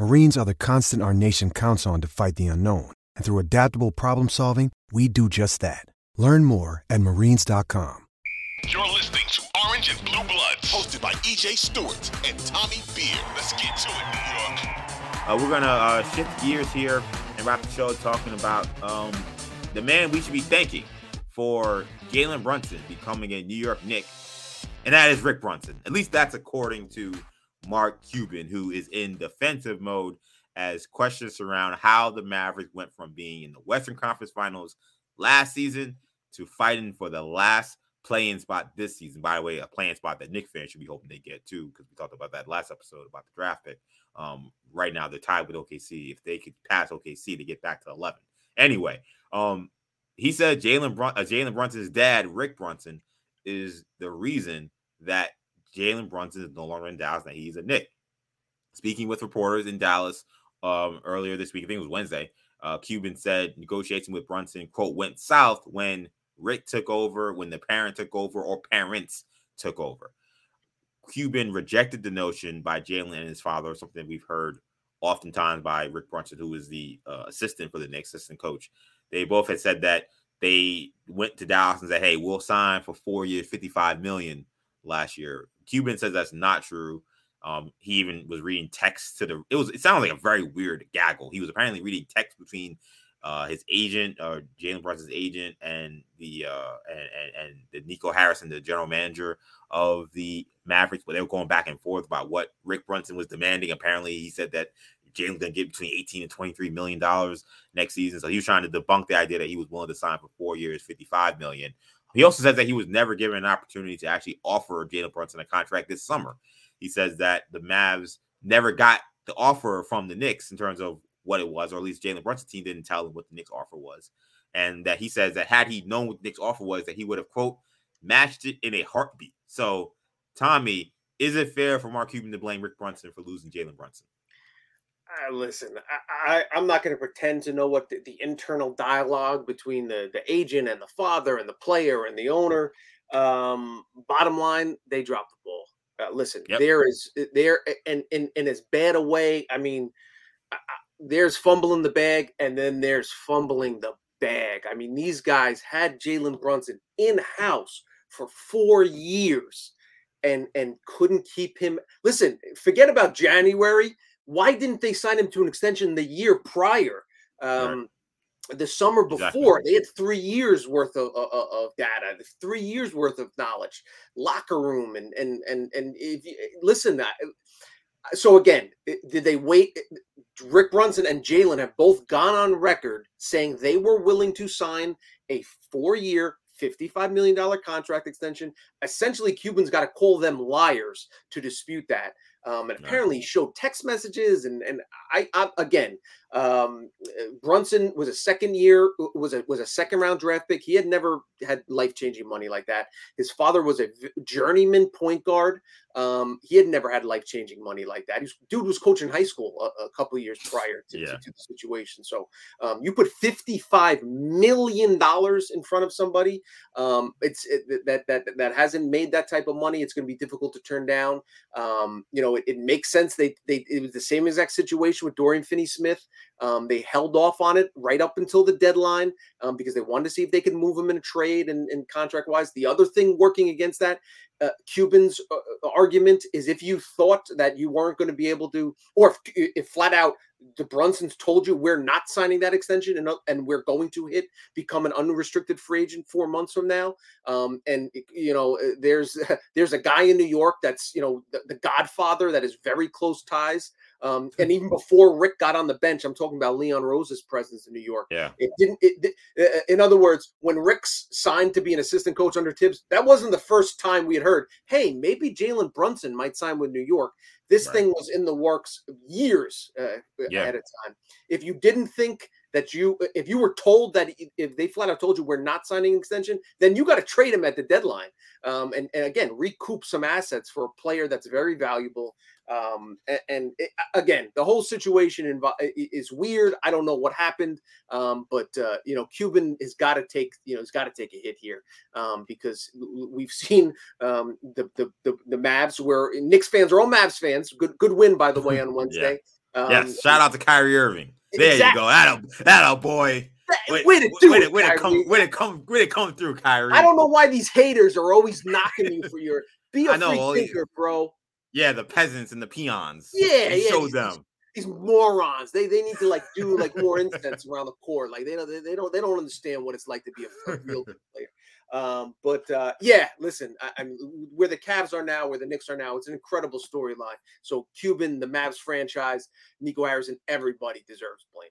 Marines are the constant our nation counts on to fight the unknown. And through adaptable problem solving, we do just that. Learn more at marines.com. You're listening to Orange and Blue Bloods, hosted by EJ Stewart and Tommy Beer. Let's get to it, New York. Uh, we're gonna uh, shift gears here and wrap the show talking about um, the man we should be thanking for Jalen Brunson becoming a New York Knick, and that is Rick Brunson. At least that's according to Mark Cuban, who is in defensive mode as questions surround how the Mavericks went from being in the Western Conference Finals last season to fighting for the last playing spot this season. By the way, a playing spot that Knick fans should be hoping they get too, because we talked about that last episode about the draft pick. Um, right now, they're tied with OKC. If they could pass OKC to get back to 11. Anyway, um, he said Jalen Brun- uh, Jalen Brunson's dad, Rick Brunson, is the reason that Jalen Brunson is no longer in Dallas, that he's a Knick. Speaking with reporters in Dallas um, earlier this week, I think it was Wednesday, uh, Cuban said negotiation with Brunson, quote, went south when Rick took over, when the parent took over, or parents took over. Cuban rejected the notion by Jalen and his father, something we've heard oftentimes by Rick Brunson, who is the uh, assistant for the Knicks, assistant coach. They both had said that they went to Dallas and said, "Hey, we'll sign for four years, fifty-five million last year." Cuban says that's not true. Um, he even was reading text to the. It was. It sounded like a very weird gaggle. He was apparently reading text between uh, his agent, uh, Jalen Brunson's agent, and the uh, and, and, and the Nico Harrison, the general manager of the Mavericks, but they were going back and forth about what Rick Brunson was demanding. Apparently, he said that Jalen's to get between 18 and 23 million dollars next season. So he was trying to debunk the idea that he was willing to sign for four years, 55 million. He also says that he was never given an opportunity to actually offer Jalen Brunson a contract this summer. He says that the Mavs never got the offer from the Knicks in terms of what it was, or at least Jalen Brunson's team didn't tell him what the Knicks offer was. And that he says that had he known what the Knicks offer was, that he would have, quote, matched it in a heartbeat. So, Tommy, is it fair for Mark Cuban to blame Rick Brunson for losing Jalen Brunson? Uh, listen, I, I, am not going to pretend to know what the, the, internal dialogue between the, the agent and the father and the player and the owner. Um, bottom line, they dropped the ball. Uh, listen, yep. there is there and in in as bad a way. I mean, uh, there's fumbling the bag, and then there's fumbling the bag. I mean, these guys had Jalen Brunson in house for four years, and and couldn't keep him. Listen, forget about January why didn't they sign him to an extension the year prior? Um, right. The summer before, exactly. they had three years worth of, of, of, data, three years worth of knowledge, locker room, and and and and if you, listen, that. So again, did they wait? Rick Brunson and Jalen have both gone on record saying they were willing to sign a four-year, $55 million contract extension. Essentially, Cubans got to call them liars to dispute that. Um, and apparently showed text messages and and I, I again um, Brunson was a second year was a was a second round draft pick. He had never had life changing money like that. His father was a journeyman point guard. Um, he had never had life changing money like that. Was, dude was coaching high school a, a couple years prior to, yeah. to, to, the situation. So um, you put fifty five million dollars in front of somebody. Um, it's it, that that that hasn't made that type of money. It's going to be difficult to turn down. Um, you know, it, it makes sense. They they it was the same exact situation with Dorian Finney Smith. Um, they held off on it right up until the deadline um, because they wanted to see if they could move him in a trade and, and contract wise. The other thing working against that, uh, Cuban's uh, uh, argument is if you thought that you weren't going to be able to, or if, if flat out the Brunsons told you we're not signing that extension and, and we're going to hit become an unrestricted free agent four months from now. Um, and you know, uh, there's there's a guy in New York that's you know the, the Godfather that is very close ties. Um, and even before Rick got on the bench, I'm talking about Leon Rose's presence in New York. Yeah, it didn't. It, uh, in other words, when Rick's signed to be an assistant coach under Thibs, that wasn't the first time we had heard, "Hey, maybe Jalen Brunson might sign with New York." This right. thing was in the works years uh, yeah. ahead of time. If you didn't think that you, if you were told that if they flat out told you we're not signing an extension, then you got to trade him at the deadline. Um, and, and again, recoup some assets for a player that's very valuable um, and, and it, again, the whole situation invo- is weird. I don't know what happened, um, but uh, you know, Cuban has got to take you know, has got to take a hit here um, because we've seen um, the, the the the Mavs where Knicks fans are all Mavs fans. Good good win by the way on Wednesday. yeah. Um, yes, shout out to Kyrie Irving. There exactly. you go. That a that a boy. Way, way to do way, it, way to come, way to come, way to come through, Kyrie. I don't know why these haters are always knocking you for your be a know, free thinker, bro. Yeah, the peasants and the peons. Yeah, yeah. Show them these morons. They they need to like do like more incense around the court. Like they don't they, they don't they don't understand what it's like to be a, a real player. Um, but uh, yeah, listen, I, I, mean, where the Cavs are now, where the Knicks are now, it's an incredible storyline. So Cuban, the Mavs franchise, Nico Harrison, everybody deserves blame.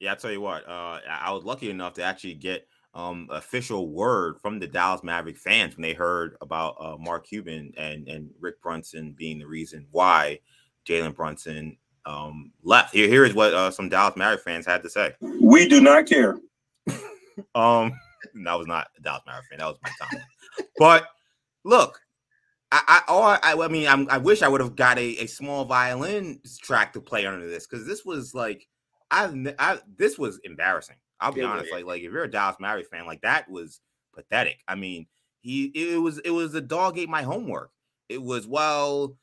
Yeah, I tell you what, uh, I was lucky enough to actually get um, official word from the Dallas Maverick fans when they heard about uh, Mark Cuban and and Rick Brunson being the reason why Jalen Brunson um, left. Here, here is what uh, some Dallas Maverick fans had to say. We do not care. um, that was not a Dallas Maverick fan. That was my time. but look, I, I, I, I mean, I'm, i wish I would have got a, a small violin track to play under this because this was like I, I this was embarrassing. I'll be yeah, honest. Yeah. Like, like if you're a Dallas Mavericks fan, like that was pathetic. I mean, he it was it was a dog ate my homework. It was well,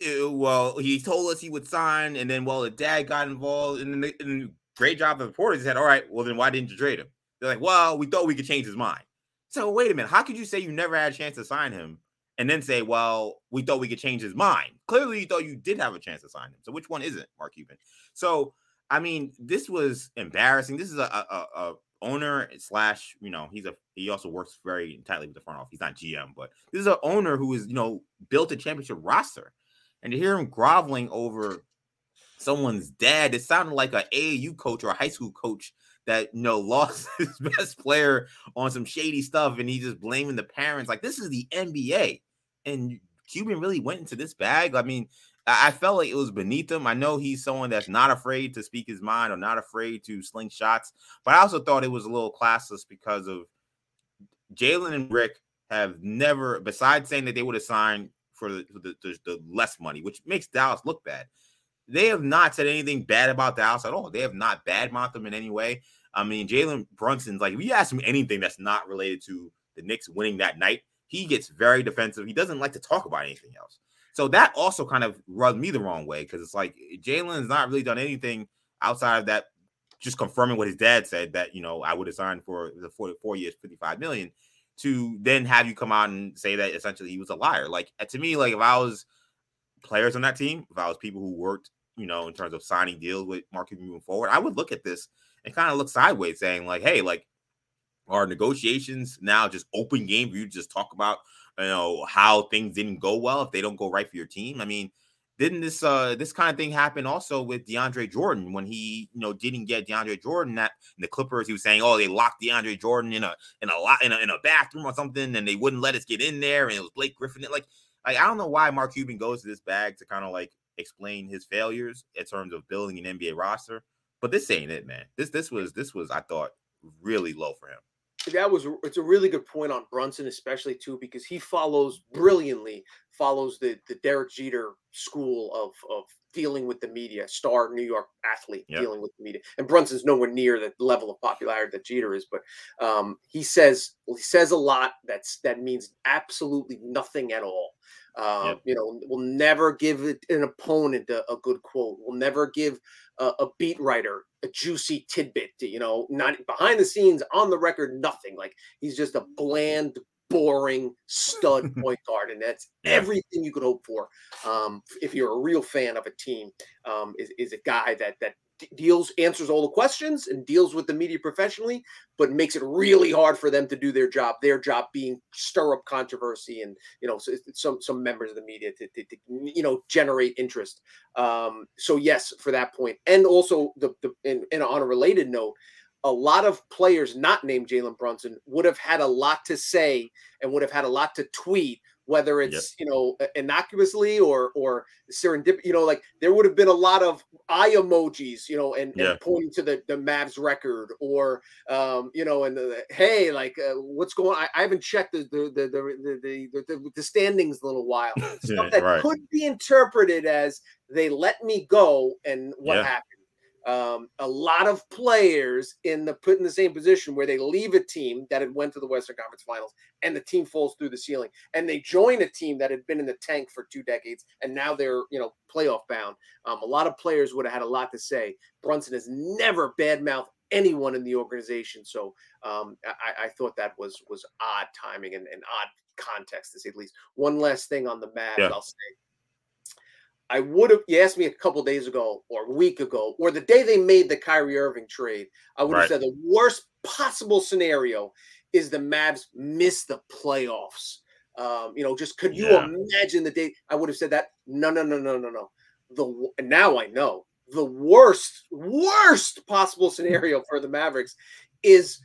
it, well he told us he would sign, and then well the dad got involved, and then and great job of the reporters said, all right, well then why didn't you trade him? They're like, well, we thought we could change his mind. So wait a minute, how could you say you never had a chance to sign him? And then say, well, we thought we could change his mind. Clearly, you thought you did have a chance to sign him. So which one isn't, Mark Cuban? So I mean, this was embarrassing. This is a, a, a owner slash, you know, he's a he also works very tightly with the front office. He's not GM, but this is an owner who is, you know, built a championship roster. And to hear him groveling over someone's dad, it sounded like a AAU coach or a high school coach that you know lost his best player on some shady stuff, and he just blaming the parents. Like this is the NBA, and Cuban really went into this bag. I mean, I felt like it was beneath him. I know he's someone that's not afraid to speak his mind or not afraid to sling shots, but I also thought it was a little classless because of Jalen and Rick have never, besides saying that they would have signed for the, the, the, the less money, which makes Dallas look bad. They have not said anything bad about Dallas at all. They have not badmouthed them in any way. I mean, Jalen Brunson's like, if you ask him anything that's not related to the Knicks winning that night, he gets very defensive. He doesn't like to talk about anything else. So that also kind of rubbed me the wrong way because it's like Jalen's not really done anything outside of that, just confirming what his dad said that you know I would have signed for the four, four years, fifty five million. To then have you come out and say that essentially he was a liar. Like eh, to me, like if I was players on that team, if I was people who worked, you know, in terms of signing deals with market moving forward, I would look at this and kind of look sideways, saying like, hey, like are negotiations now just open game for you just talk about you know how things didn't go well if they don't go right for your team. I mean, didn't this uh this kind of thing happen also with DeAndre Jordan when he you know didn't get DeAndre Jordan that in the Clippers he was saying oh they locked DeAndre Jordan in a in a lot in a, in a bathroom or something and they wouldn't let us get in there and it was Blake Griffin like like I don't know why Mark Cuban goes to this bag to kind of like explain his failures in terms of building an NBA roster but this ain't it man this this was this was I thought really low for him that was it's a really good point on Brunson, especially too, because he follows brilliantly follows the the Derek Jeter school of of dealing with the media, star New York athlete Yep. dealing with the media. And Brunson's nowhere near the level of popularity that Jeter is, but um, he says well, he says a lot that's that means absolutely nothing at all. Uh, Yep. You know, we'll never give an opponent a, a good quote. We'll never give a, a beat writer a juicy tidbit. You know, not behind the scenes, on the record, nothing. Like he's just a bland, boring stud point guard, and that's Yeah. everything you could hope for. Um, if you're a real fan of a team, um, is, is a guy that that deals answers all the questions and deals with the media professionally, but makes it really hard for them to do their job. Their job being stir up controversy and you know some some members of the media to, to, to you know generate interest. Um, so yes, for that point, and also the the and, and on a related note. A lot of players not named Jalen Brunson would have had a lot to say and would have had a lot to tweet, whether it's you know innocuously or or serendip. You know, like there would have been a lot of eye emojis, you know, and, and pointing to the the Mavs record or um, you know, and the, hey, like uh, what's going? I, I haven't checked the the the the the, the, the, the standings in a little while. Stuff that right. could be interpreted as they let me go and what Yeah. happened. Um, a lot of players in the put in the same position where they leave a team that had went to the Western Conference Finals and the team falls through the ceiling, and they join a team that had been in the tank for two decades and now they're you know playoff bound. Um, a lot of players would have had a lot to say. Brunson has never badmouthed anyone in the organization, so um, I, I thought that was was odd timing and, and odd context to say the least. One last thing on the Mavs, Yeah. I'll say. I would have you asked me a couple days ago or a week ago or the day they made the Kyrie Irving trade. I would have Right. said the worst possible scenario is the Mavs miss the playoffs. Um, you know, just could you Yeah. imagine the day? I would have said that. No, no, no, no, no, no. The now I know the worst, worst possible scenario for the Mavericks is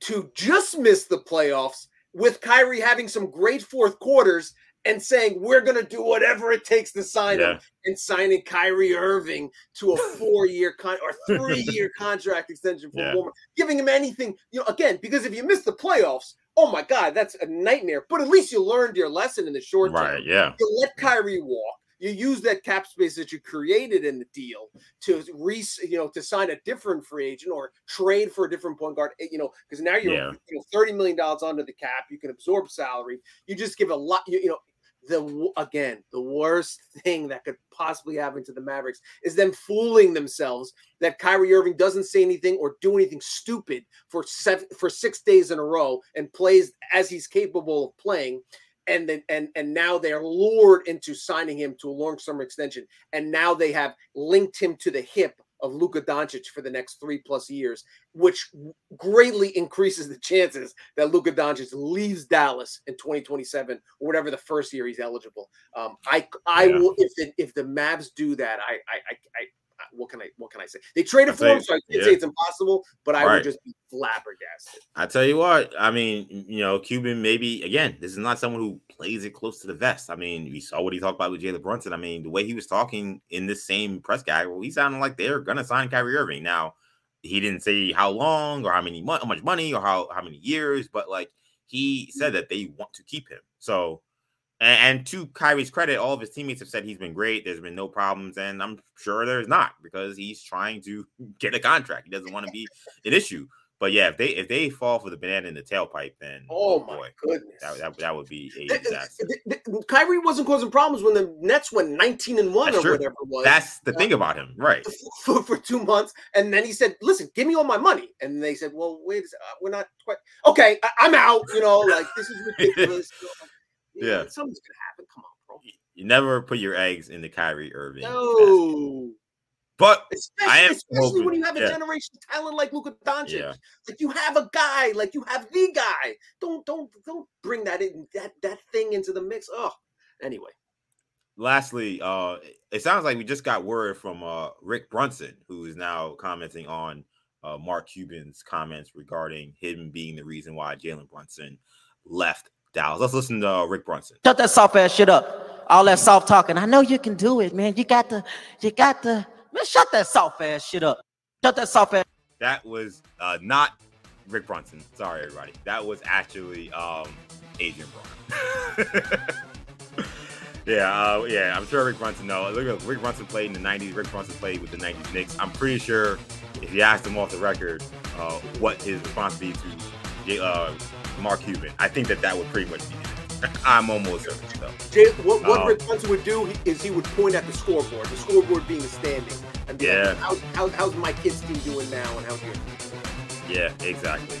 to just miss the playoffs with Kyrie having some great fourth quarters and saying we're going to do whatever it takes to sign him and signing Kyrie Irving to a four-year con or three-year contract extension for Yeah. Giving him anything, you know, again, because if you miss the playoffs, oh my God, that's a nightmare. But at least you learned your lesson in the short term. Right. Yeah. You let Kyrie walk. You use that cap space that you created in the deal to re, you know, to sign a different free agent or trade for a different point guard. eh, You know, because now you're Yeah. you know thirty million dollars under the cap. You can absorb salary. You just give a lot. You, you know, the again the worst thing that could possibly happen to the Mavericks is them fooling themselves that Kyrie Irving doesn't say anything or do anything stupid for seven for six days in a row and plays as he's capable of playing. And then and and now they're lured into signing him to a long-term extension. And now they have linked him to the hip of Luka Doncic for the next three plus years, which greatly increases the chances that Luka Doncic leaves Dallas in 2027 or whatever the first year he's eligible. Um, I I Yeah. will if the if the Mavs do that, I I I, I what can I what can I say? They traded for him, so I can't yeah. say it's impossible, but I Right. would just be flabbergasted. I tell you what, I mean, you know, Cuban maybe again, this is not someone who plays it close to the vest. I mean, we saw what he talked about with Jalen Brunson. I mean, the way he was talking in this same press guy, well, he sounded like they're gonna sign Kyrie Irving. Now, he didn't say how long or how many how much money or how how many years, but like he said mm. that they want to keep him. So and, and to Kyrie's credit, all of his teammates have said he's been great. There's been no problems, and I'm sure there's not because he's trying to get a contract. He doesn't want to be an issue. But yeah, if they if they fall for the banana in the tailpipe, then Oh, my boy, goodness. that, that, that would be a disaster. Kyrie wasn't causing problems when the Nets went 19 and 1 That's or whatever it was. That's the thing about him, right? for, for two months, and then he said, "Listen, give me all my money." And they said, "Well, wait, a sec, uh, we're not quite okay. I, I'm out." You know, like this is ridiculous. You know, like, Yeah. something's gonna happen. Come on, bro. You never put your eggs in the Kyrie Irving. No, But especially, I am especially when you have a yeah. generation talent like Luka Doncic. yeah, Like you have a guy, like you have the guy. Don't don't don't bring that in that that thing into the mix. Oh, anyway. lastly, uh, it sounds like we just got word from uh Rick Brunson, who is now commenting on uh Mark Cuban's comments regarding him being the reason why Jalen Brunson left Dallas. Let's listen to uh, Rick Brunson. Shut that soft ass shit up. All that soft talking. I know you can do it, man. You got the, you got the. Man, shut that soft ass shit up. Shut that soft ass. That was uh not Rick Brunson. Sorry, everybody. That was actually um Adrien Broner. Yeah, uh, yeah, I'm sure Rick Brunson knows. Look, at Rick Brunson played in the '90s. Rick Brunson played with the '90s Knicks. I'm pretty sure if you asked him off the record uh, what his response would be to uh, Mark Cuban, I think that that would pretty much be it. I'm almost certain. So. Jay, what, what Um, Rick Brunson would do is he would point at the scoreboard, the scoreboard being the standing, and be Yeah. like, how's, how, how's my kids team doing now, and how's your Yeah, exactly.